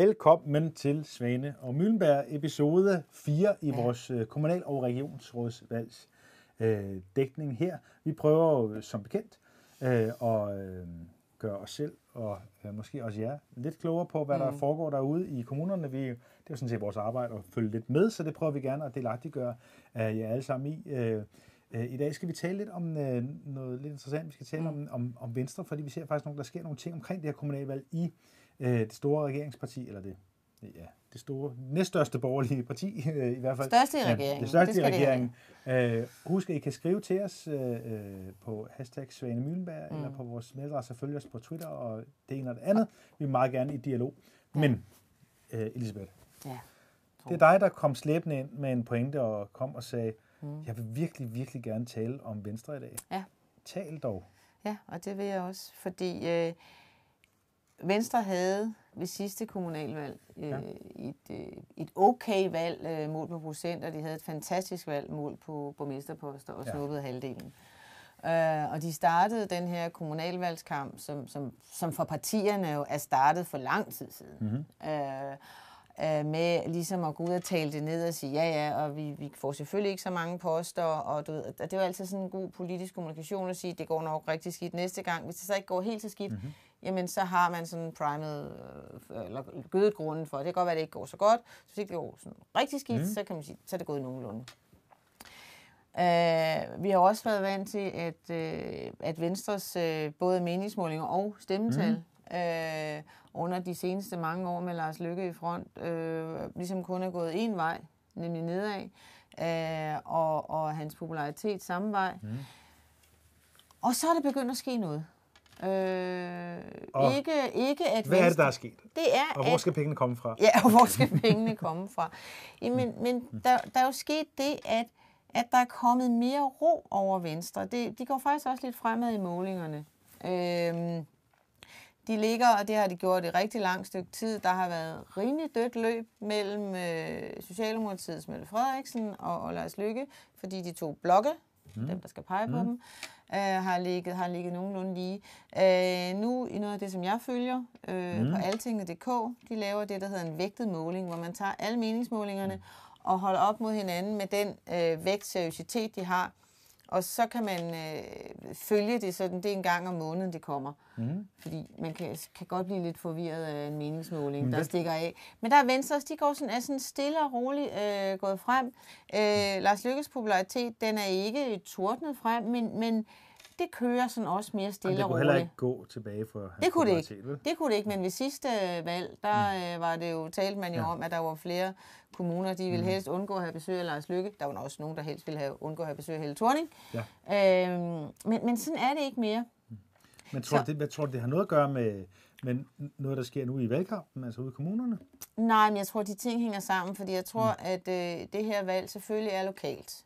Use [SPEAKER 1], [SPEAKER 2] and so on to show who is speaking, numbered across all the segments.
[SPEAKER 1] velkommen til Svane og Møllenberg, episode 4 i vores øh, kommunal- og regionsrådsvalgs øh, dækning her. Vi prøver jo som bekendt øh, at øh, gøre os selv og øh, måske også jer lidt klogere på, hvad mm. der foregår derude i kommunerne. Vi, det er jo sådan set vores arbejde at følge lidt med, så det prøver vi gerne at delagtiggøre øh, jer alle sammen i. Øh, øh, I dag skal vi tale lidt om øh, noget lidt interessant. Vi skal tale mm. om, om, om Venstre, fordi vi ser faktisk, at der sker nogle ting omkring det her kommunalvalg i øh, det store regeringsparti, eller det, ja, det store, næststørste borgerlige parti øh, i hvert fald.
[SPEAKER 2] Største i regeringen.
[SPEAKER 1] Ja, det største det i regeringen. Øh, husk, at I kan skrive til os øh, på hashtag Svane Møllenberg, mm. eller på vores mailadresse, følge os på Twitter, og det ene og det andet. Vi vil meget gerne i dialog. Ja. Men, øh, Elisabeth, ja. det er dig, der kom slæbende ind med en pointe og kom og sagde, mm. jeg vil virkelig, virkelig gerne tale om Venstre i dag. Ja. Tal dog.
[SPEAKER 2] Ja, og det vil jeg også, fordi... Øh, Venstre havde ved sidste kommunalvalg øh, ja. et, øh, et okay valg øh, mål på procent, og de havde et fantastisk valg mål på borgmesterposter og snuppede ja. halvdelen. Uh, og de startede den her kommunalvalgskamp, som, som, som for partierne jo er startet for lang tid siden. Mm-hmm. Uh, uh, med ligesom at gå ud og tale det ned og sige, ja ja, og vi, vi får selvfølgelig ikke så mange poster, og du ved, det var altid sådan en god politisk kommunikation at sige, det går nok rigtig skidt næste gang. Hvis det så ikke går helt så skidt, mm-hmm jamen så har man sådan primet, øh, eller gødet grunden for. Det kan godt være, at det ikke går så godt. Så hvis ikke det går sådan rigtig skidt, mm. så kan man sige, så er det gået nogenlunde. Uh, vi har også været vant til, at, uh, at Venstres uh, både meningsmålinger og stemmetal mm. uh, under de seneste mange år med Lars Lykke i front, uh, ligesom kun er gået en vej, nemlig nedad, uh, og, og hans popularitet samme vej. Mm. Og så er det begyndt at ske noget.
[SPEAKER 1] Øh, ikke, ikke at hvad er det, der er sket?
[SPEAKER 2] Det er,
[SPEAKER 1] og hvor skal pengene komme fra?
[SPEAKER 2] Ja, og hvor skal pengene komme fra? Jamen, men der, der er jo sket det, at, at der er kommet mere ro over Venstre. Det, de går faktisk også lidt fremad i målingerne. Øh, de ligger, og det har de gjort i rigtig lang stykke tid. Der har været rimelig dødt løb mellem øh, Socialdemokratiets Mette Frederiksen og, og Lars Lykke, fordi de to blokke, mm. dem der skal pege på mm. dem, øh, har, ligget, har ligget nogenlunde lige. Øh, nu i noget af det, som jeg følger øh, mm. på altinget.dk, de laver det, der hedder en vægtet måling, hvor man tager alle meningsmålingerne mm. og holder op mod hinanden med den øh, vægt seriøsitet, de har. Og så kan man øh, følge det sådan, det er en gang om måneden, det kommer. Mm. Fordi man kan, kan godt blive lidt forvirret af en meningsmåling, mm. der stikker af. Men der er Venstre, de går sådan, er sådan stille og roligt øh, gået frem. Øh, Lars Lykkes popularitet, den er ikke tordnet frem, men, men det kører sådan også mere stille og roligt.
[SPEAKER 1] det kunne heller ikke gå tilbage for hans
[SPEAKER 2] det kunne det ikke. Det kunne det ikke, men ved sidste valg, der mm. øh, var det jo, talte man jo ja. om, at der var flere kommuner, de ville mm. helst undgå at have besøg af Lars Lykke. Der var også nogen, der helst ville have undgå at have besøg af Helle Thorning. Ja. Øhm, men, men sådan er det ikke mere.
[SPEAKER 1] Mm. Men tror du, det, hvad tror du, det har noget at gøre med, med noget, der sker nu i valgkampen, altså ude i kommunerne?
[SPEAKER 2] Nej, men jeg tror, de ting hænger sammen, fordi jeg tror, mm. at øh, det her valg selvfølgelig er lokalt.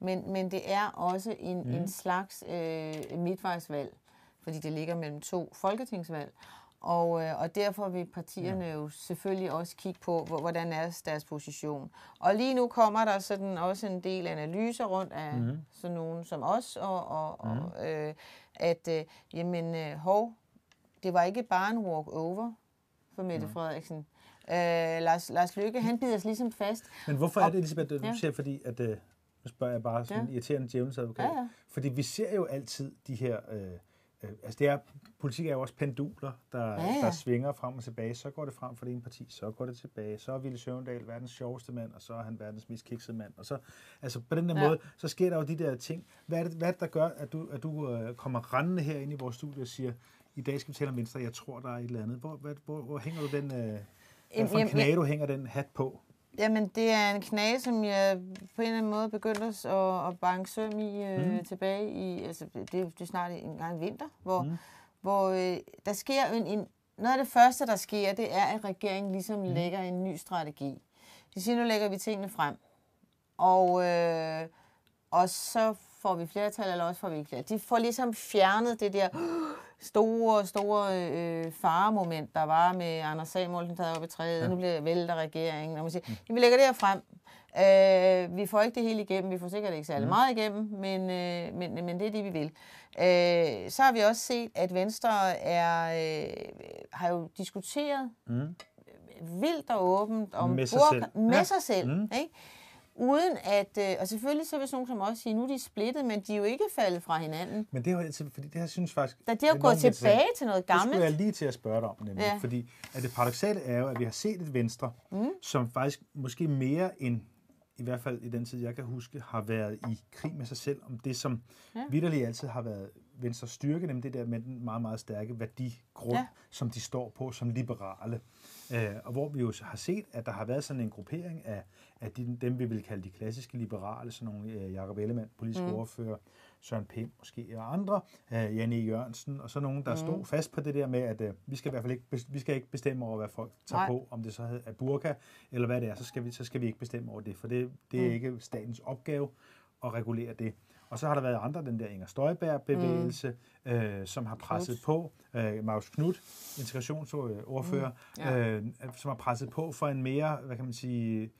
[SPEAKER 2] Men, men det er også en, mm. en slags øh, midtvejsvalg, fordi det ligger mellem to folketingsvalg. Og, øh, og derfor vil partierne ja. jo selvfølgelig også kigge på, hvordan er deres position. Og lige nu kommer der sådan også en del analyser rundt af mm. sådan nogen som os, og, og, mm. og øh, at øh, jamen, øh, hov, det var ikke bare en walk-over for Mette mm. Frederiksen. Øh, Lars, Lars Lykke, han bider sig ligesom fast.
[SPEAKER 1] Men hvorfor er det, Elisabeth, du ja. siger, fordi at... Øh nu spørger jeg bare sådan ja. en irriterende djævelsadvokat. Ja, ja. Fordi vi ser jo altid de her... Øh, øh, altså det er, politik er jo også penduler, der, ja, ja. der svinger frem og tilbage. Så går det frem for det ene parti, så går det tilbage. Så er Ville Søvendal verdens sjoveste mand, og så er han verdens mest kiksede mand. Og så, altså på den der ja. måde, så sker der jo de der ting. Hvad er det, hvad er det der gør, at du, at du øh, kommer rendende her ind i vores studie og siger, i dag skal vi tale om Venstre, jeg tror, der er et eller andet. Hvor, hvor, hvor, hvor hænger du den... Øh, hvad for en knæ, du hænger den hat på?
[SPEAKER 2] Jamen, det er en knage, som jeg på en eller anden måde begyndte at, at banke søm i øh, mm. tilbage i, altså det, det er snart en gang vinter, hvor, mm. hvor øh, der sker en, en, noget af det første, der sker, det er, at regeringen ligesom mm. lægger en ny strategi. De siger, nu lægger vi tingene frem. Og, øh, og så får vi flertal, eller også får vi ikke flertal. De får ligesom fjernet det der store, store øh, faremoment, der var med Anders Samuelsen, der oppe i træet, ja. nu bliver vælter regeringen, og man siger, mm. vi lægger det her frem. Øh, vi får ikke det hele igennem, vi får sikkert ikke særlig mm. meget igennem, men, øh, men, men det er det, vi vil. Øh, så har vi også set, at Venstre er, øh, har jo diskuteret mm vildt og åbent om
[SPEAKER 1] Med sig selv.
[SPEAKER 2] med
[SPEAKER 1] Ja.
[SPEAKER 2] sig selv. Mm. Ikke? Uden at, øh, og selvfølgelig så vil sådan nogen som også sige, nu er de splittet, men de er jo ikke faldet fra hinanden.
[SPEAKER 1] Men det er jo altid, fordi det her synes faktisk...
[SPEAKER 2] Da de har gået tilbage til noget
[SPEAKER 1] Det skulle jeg
[SPEAKER 2] gammelt.
[SPEAKER 1] lige til at spørge dig om, nemlig. Ja. Fordi at det paradoxale er jo, at vi har set et Venstre, mm. som faktisk måske mere end, i hvert fald i den tid, jeg kan huske, har været i krig med sig selv om det, som. Ja. vidderligt altid har været Venstres styrke, nemlig det der med den meget, meget stærke værdigrund, ja. Som de står på som liberale. Øh, og hvor vi jo har set, at der har været sådan en gruppering af, af de, dem, vi vil kalde de klassiske liberale, sådan nogle øh, Jacob Ellemann, politisk mm. ordfører, Søren Pind måske, og andre, øh, Janne. Jørgensen, og så nogen, der mm. stod fast på det der med, at øh, vi skal i hvert fald ikke, vi skal ikke bestemme over, hvad folk tager
[SPEAKER 2] Nej.
[SPEAKER 1] på, om det så er burka, eller hvad det er, så skal vi, så skal vi ikke bestemme over det, for det, det er mm. ikke statens opgave at regulere det. Og så har der været andre, den der Inger Støjberg-bevægelse, mm. øh, som har presset på, øh, Magnus Knudt, integrationsordfører, mm.
[SPEAKER 2] Ja.
[SPEAKER 1] øh, som har presset på for en mere, hvad kan man sige,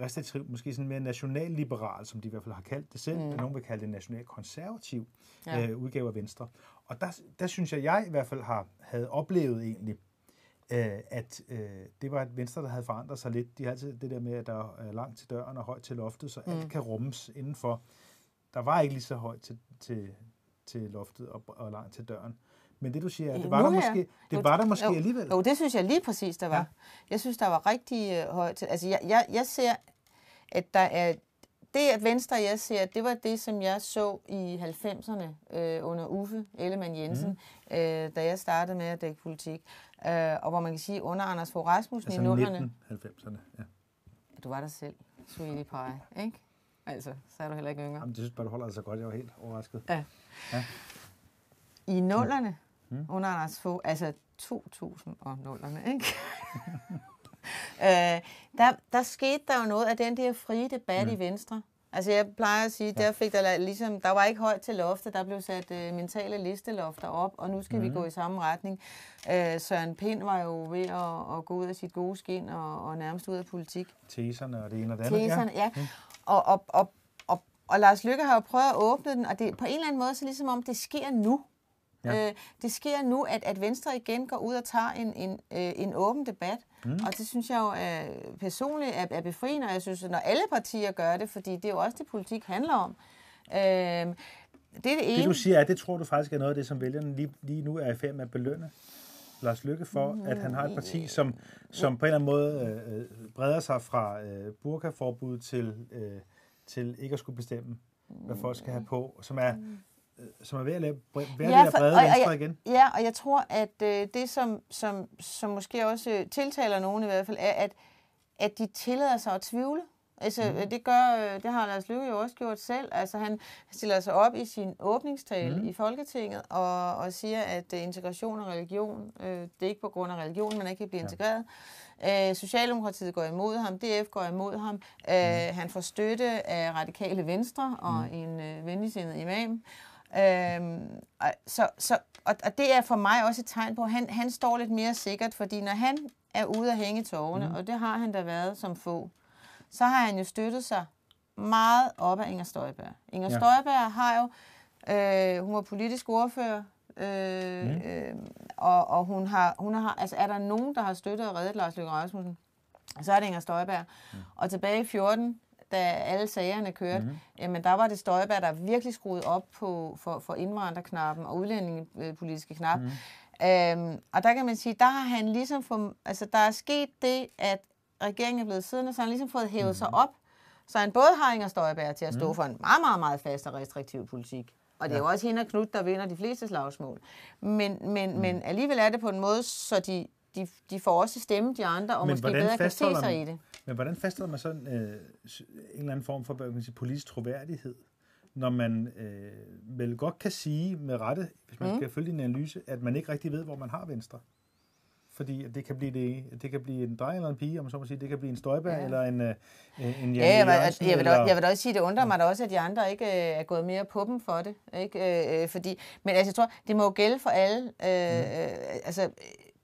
[SPEAKER 1] restriktiv, måske sådan mere nationalliberal, som de i hvert fald har kaldt det selv, mm. nogen vil kalde det nationalkonservativ. Ja. øh, udgave af Venstre. Og der, der synes jeg, jeg i hvert fald har havde oplevet egentlig, øh, at øh, det var et Venstre, der havde forandret sig lidt. De har altid det der med, at der er langt til døren og højt til loftet, så mm. alt kan rummes indenfor. Der var ikke lige så højt til, til, til loftet og, og langt til døren. Men det du siger, det
[SPEAKER 2] Nu
[SPEAKER 1] var der
[SPEAKER 2] er jeg-
[SPEAKER 1] måske, det
[SPEAKER 2] Jo,
[SPEAKER 1] var der måske
[SPEAKER 2] jo,
[SPEAKER 1] alligevel.
[SPEAKER 2] Jo, det synes jeg lige præcis, der var.
[SPEAKER 1] Ja.
[SPEAKER 2] Jeg synes, der var rigtig øh, højt. Altså, jeg, jeg, jeg ser, at der er... Det, at Venstre, jeg ser, det var det, som jeg så i 90'erne øh, under Uffe Ellemann Jensen, mm. øh, da jeg startede med at dække politik. Øh, og hvor man kan sige, under Anders Fogh Rasmussen
[SPEAKER 1] Altså
[SPEAKER 2] i nullerne...
[SPEAKER 1] 1990'erne. Ja.
[SPEAKER 2] Du var der selv, sweetie pie, ikke? Altså, så er du heller ikke yngre.
[SPEAKER 1] Jamen, det synes bare, du holder dig så godt. Jeg var helt overrasket.
[SPEAKER 2] Ja.
[SPEAKER 1] Ja.
[SPEAKER 2] I nullerne, mm. under Anders Fogh, altså 2000'erne, ikke? øh, der, der skete der jo noget af den der frie debat mm. i Venstre. Altså jeg plejer at sige, ja. der fik der ligesom, der var ikke højt til loftet, der blev sat øh, mentale listelofter op, og nu skal mm. vi gå i samme retning. Øh, Søren Pind var jo ved at, at gå ud af sit gode skin og, og nærmest ud af politik.
[SPEAKER 1] Teserne og det ene og det andet.
[SPEAKER 2] Teserne, ja. ja. Og, og, og, og, og Lars Lykke har jo prøvet at åbne den, og det på en eller anden måde så ligesom om det sker nu.
[SPEAKER 1] Ja.
[SPEAKER 2] Øh, det sker nu, at, at Venstre igen går ud og tager en, en, øh, en åben debat. Mm. Og det synes jeg jo er, personligt er, er befriende, og jeg synes, at når alle partier gør det, fordi det er jo også det, politik handler om. Øh, det er det ene.
[SPEAKER 1] Det du siger, er, det tror du faktisk er noget af det, som vælgerne lige, lige nu er i færd med at belønne Lars Lykke for, mm, at han har et parti, som, som på en eller anden måde øh, øh, breder sig fra øh, burkaforbud til, øh, til ikke at skulle bestemme, hvad folk skal have på, som er, øh, som er ved at lave, ved at ja,
[SPEAKER 2] for-
[SPEAKER 1] brede
[SPEAKER 2] og- og
[SPEAKER 1] venstre
[SPEAKER 2] jeg-
[SPEAKER 1] igen.
[SPEAKER 2] Ja, og jeg tror, at øh, det, som, som, som måske også tiltaler nogen i hvert fald, er, at, at de tillader sig at tvivle. Altså, mm. det, gør, øh, det har Lars Løkke jo også gjort selv. Altså, han stiller sig op i sin åbningstale mm. i Folketinget og, og siger, at øh, integration og religion, øh, det er ikke på grund af religion, man ikke kan blive integreret. Øh, Socialdemokratiet går imod ham, DF går imod ham. Øh, Han får støtte af radikale venstre og mm. en øh, venligsindet imam. Øhm, og, så, så, og, og det er for mig også et tegn på, at han, han står lidt mere sikkert, fordi når han er ude at hænge tårne, mm. og det har han da været som få, så har han jo støttet sig meget op af Inger Støjberg. Inger
[SPEAKER 1] Ja.
[SPEAKER 2] Støjberg har jo, øh, hun var politisk ordfører, øh, mm. øh, og, og hun har, hun har, altså er der nogen, der har støttet og reddet Lars Løkke Rasmussen, så er det Inger Støjberg. Mm. Og tilbage i 14, da alle sagerne kørte, mm. jamen der var det Støjberg, der virkelig skruede op på, for, for indvandrerknappen og udlændingepolitiske knap. Mm. Øhm, og der kan man sige, der har han ligesom få, altså der er sket det, at regeringen er blevet siddende, så han har ligesom fået hævet mm. sig op, så han både har Inger Støjberg til at stå mm. for en meget, meget, meget fast og restriktiv politik. Og det er jo også hende og Knud, der vinder de fleste slagsmål. Men, men, mm. men alligevel er det på en måde, så de, de, de får også stemme de andre, og
[SPEAKER 1] Men
[SPEAKER 2] måske bedre kan se sig i det.
[SPEAKER 1] Men hvordan fastholder man sådan øh, en eller anden form for man sige, politisk troværdighed, når man øh, vel godt kan sige med rette, hvis man mm. skal følge din analyse, at man ikke rigtig ved, hvor man har venstre? Fordi det kan blive det, det kan blive en dreng eller en pige, om så må sige. Det kan blive en Støjberg ja. Eller en, øh, en
[SPEAKER 2] Ja, jeg, vil, jeg, vil,
[SPEAKER 1] eller,
[SPEAKER 2] jeg vil da også sige, det undrer mig da også, at de andre ikke øh, er gået mere på dem for det. Ikke? Øh, fordi, men altså, jeg tror, det må jo gælde for alle. Øh, øh, altså,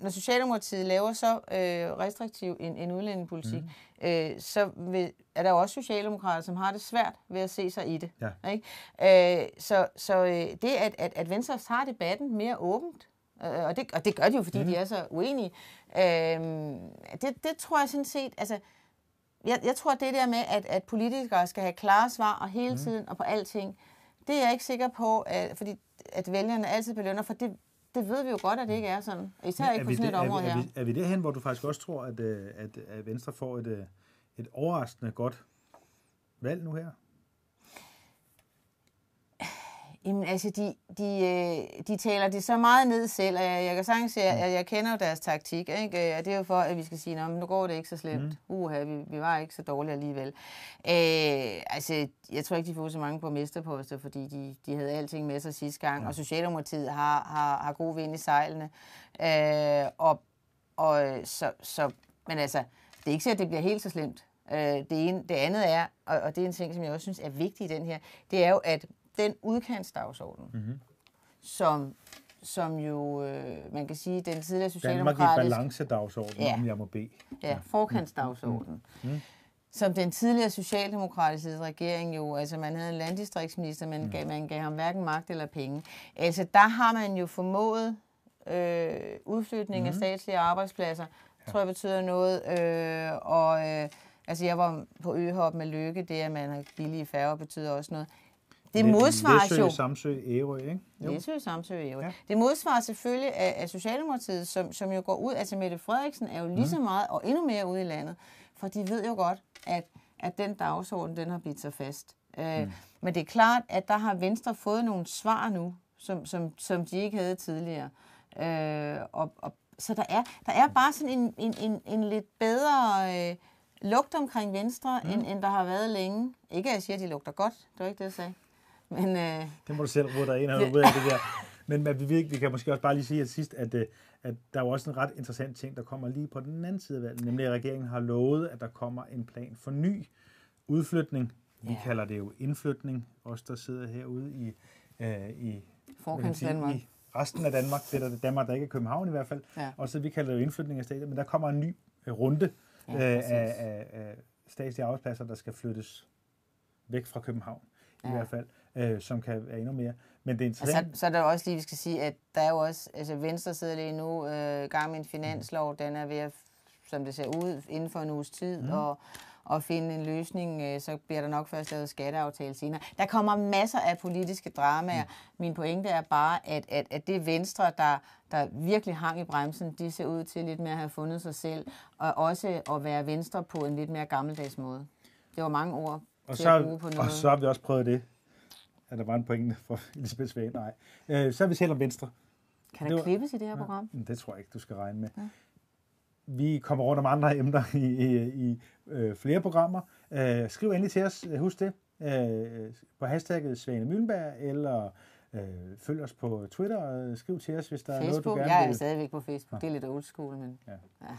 [SPEAKER 2] når Socialdemokratiet laver så øh, restriktiv en, en udlændingepolitik, mm. øh, så vil, er der jo også socialdemokrater, som har det svært ved at se sig i det.
[SPEAKER 1] Ja.
[SPEAKER 2] Ikke? Øh, så så øh, det, at, at, at Venstre har debatten mere åbent, Øh, og, det, og det gør de jo, fordi mm. de er så uenige. Øh, det, det tror jeg sådan set, altså, jeg, jeg tror, det der med, at, at politikere skal have klare svar og hele mm. tiden og på alting, det er jeg ikke sikker på, at, fordi at vælgerne altid belønner, for det, det ved vi jo godt, at det ikke er sådan. Især ikke på sådan et område
[SPEAKER 1] her.
[SPEAKER 2] Er
[SPEAKER 1] vi, er vi derhen, hvor du faktisk også tror, at, øh, at, at Venstre får et, øh, et overraskende godt valg nu her?
[SPEAKER 2] Jamen altså, de, de, øh, de taler det så meget ned selv, og jeg, jeg kan sagtens sige, at jeg kender jo deres taktik, ikke? og det er jo for, at vi skal sige, at nu går det ikke så slemt. Mm. Uha, vi, vi var ikke så dårlige alligevel. Øh, altså, jeg tror ikke, de får så mange på mesterposter, fordi de, de havde alting med sig sidste gang, ja. og Socialdemokratiet har, har, har god vind i sejlene. Øh, og, og så, så, men altså, det er ikke så, at det bliver helt så slemt. Øh, det, ene, det andet er, og, og det er en ting, som jeg også synes er vigtig i den her, det er jo, at den udkantsdagsorden, mm-hmm. som, som jo, øh, man kan sige, den tidligere socialdemokratiske...
[SPEAKER 1] Danmark i balance-dagsorden, ja. om jeg må bede.
[SPEAKER 2] Ja, ja forkantsdagsorden. Mm. Mm. Som den tidligere socialdemokratiske regering jo, altså man havde en landdistriktsminister, men mm. gav, man gav ham hverken magt eller penge. Altså der har man jo formået øh, udflytning mm. af statslige arbejdspladser, ja. tror jeg betyder noget, øh, og... Øh, Altså, jeg var på øhop med Lykke, det at man har billige færger betyder også noget. Det modsvares Læsø, jo...
[SPEAKER 1] Samsø, Ærø, ikke?
[SPEAKER 2] Jo. Læsø, Samsø, Ærø. Ja. Det modsvarer selvfølgelig af, af Socialdemokratiet, som, som jo går ud... Altså Mette Frederiksen er jo lige så mm. meget, og endnu mere ude i landet. For de ved jo godt, at, at den dagsorden, den har bidt sig fast. Øh, mm. Men det er klart, at der har Venstre fået nogle svar nu, som, som, som de ikke havde tidligere. Øh, og, og, så der er, der er bare sådan en, en, en, en lidt bedre... Øh, lugt omkring Venstre, mm. end, end der har været længe. Ikke at jeg siger, at de lugter godt. Det var ikke det, jeg sagde. Men, øh,
[SPEAKER 1] det må du selv rode dig ind af, ud af det der. Men, men vi, vi kan måske også bare lige sige at sidst, at, øh, at der er jo også en ret interessant ting, der kommer lige på den anden side af valget, nemlig at regeringen har lovet, at der kommer en plan for ny udflytning. Vi ja. kalder det jo indflytning, os der sidder herude i, øh, i,
[SPEAKER 2] Danmark.
[SPEAKER 1] i resten af Danmark, det er der Danmark, der ikke er København i hvert fald, ja. og så vi kalder det jo indflytning af stater, men der kommer en ny øh, runde ja, øh, af, af, af statslige arbejdspladser, der skal flyttes væk fra København ja. i hvert fald øh, som kan være endnu mere. Men det er interessant.
[SPEAKER 2] Altså, så er der også lige, vi skal sige, at der er jo også, altså Venstre sidder lige nu øh, gang med en finanslov, den er ved at, som det ser ud, inden for en uges tid, mm. og, og finde en løsning, øh, så bliver der nok først lavet skatteaftale senere. Der kommer masser af politiske dramaer. Mm. Min pointe er bare, at, at, at det Venstre, der, der virkelig hang i bremsen, de ser ud til lidt mere at have fundet sig selv, og også at være Venstre på en lidt mere gammeldags måde. Det var mange ord
[SPEAKER 1] og så, Og så har vi også prøvet det at der var en pointe for Elisabeth Svane. Nej. Øh, så er vi selv om Venstre.
[SPEAKER 2] Kan der det var, klippes i det her program?
[SPEAKER 1] Ja, det tror jeg ikke, du skal regne med. Ja. Vi kommer rundt om andre emner i, i, i øh, flere programmer. Øh, skriv endelig til os, husk det, øh, på hashtagget Svane Møllenberg, eller øh, følg os på Twitter, skriv til os, hvis der
[SPEAKER 2] Facebook,
[SPEAKER 1] er noget, du gerne
[SPEAKER 2] vil. Jeg er stadigvæk på Facebook, ja. det er lidt old school, men... Ja. ja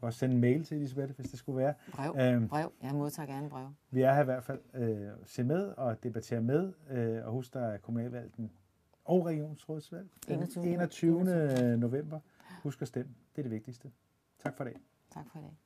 [SPEAKER 1] og sende en mail til Elisabeth, hvis det skulle være.
[SPEAKER 2] Brev. Øhm, brev. Jeg modtager gerne brev.
[SPEAKER 1] Vi er her i hvert fald øh, se med og debattere med, øh, og husk, der er kommunalvalg og regionsrådsvalg den 21. 21. november. Husk at stemme. Det er det vigtigste. Tak for i dag.
[SPEAKER 2] Tak for i dag.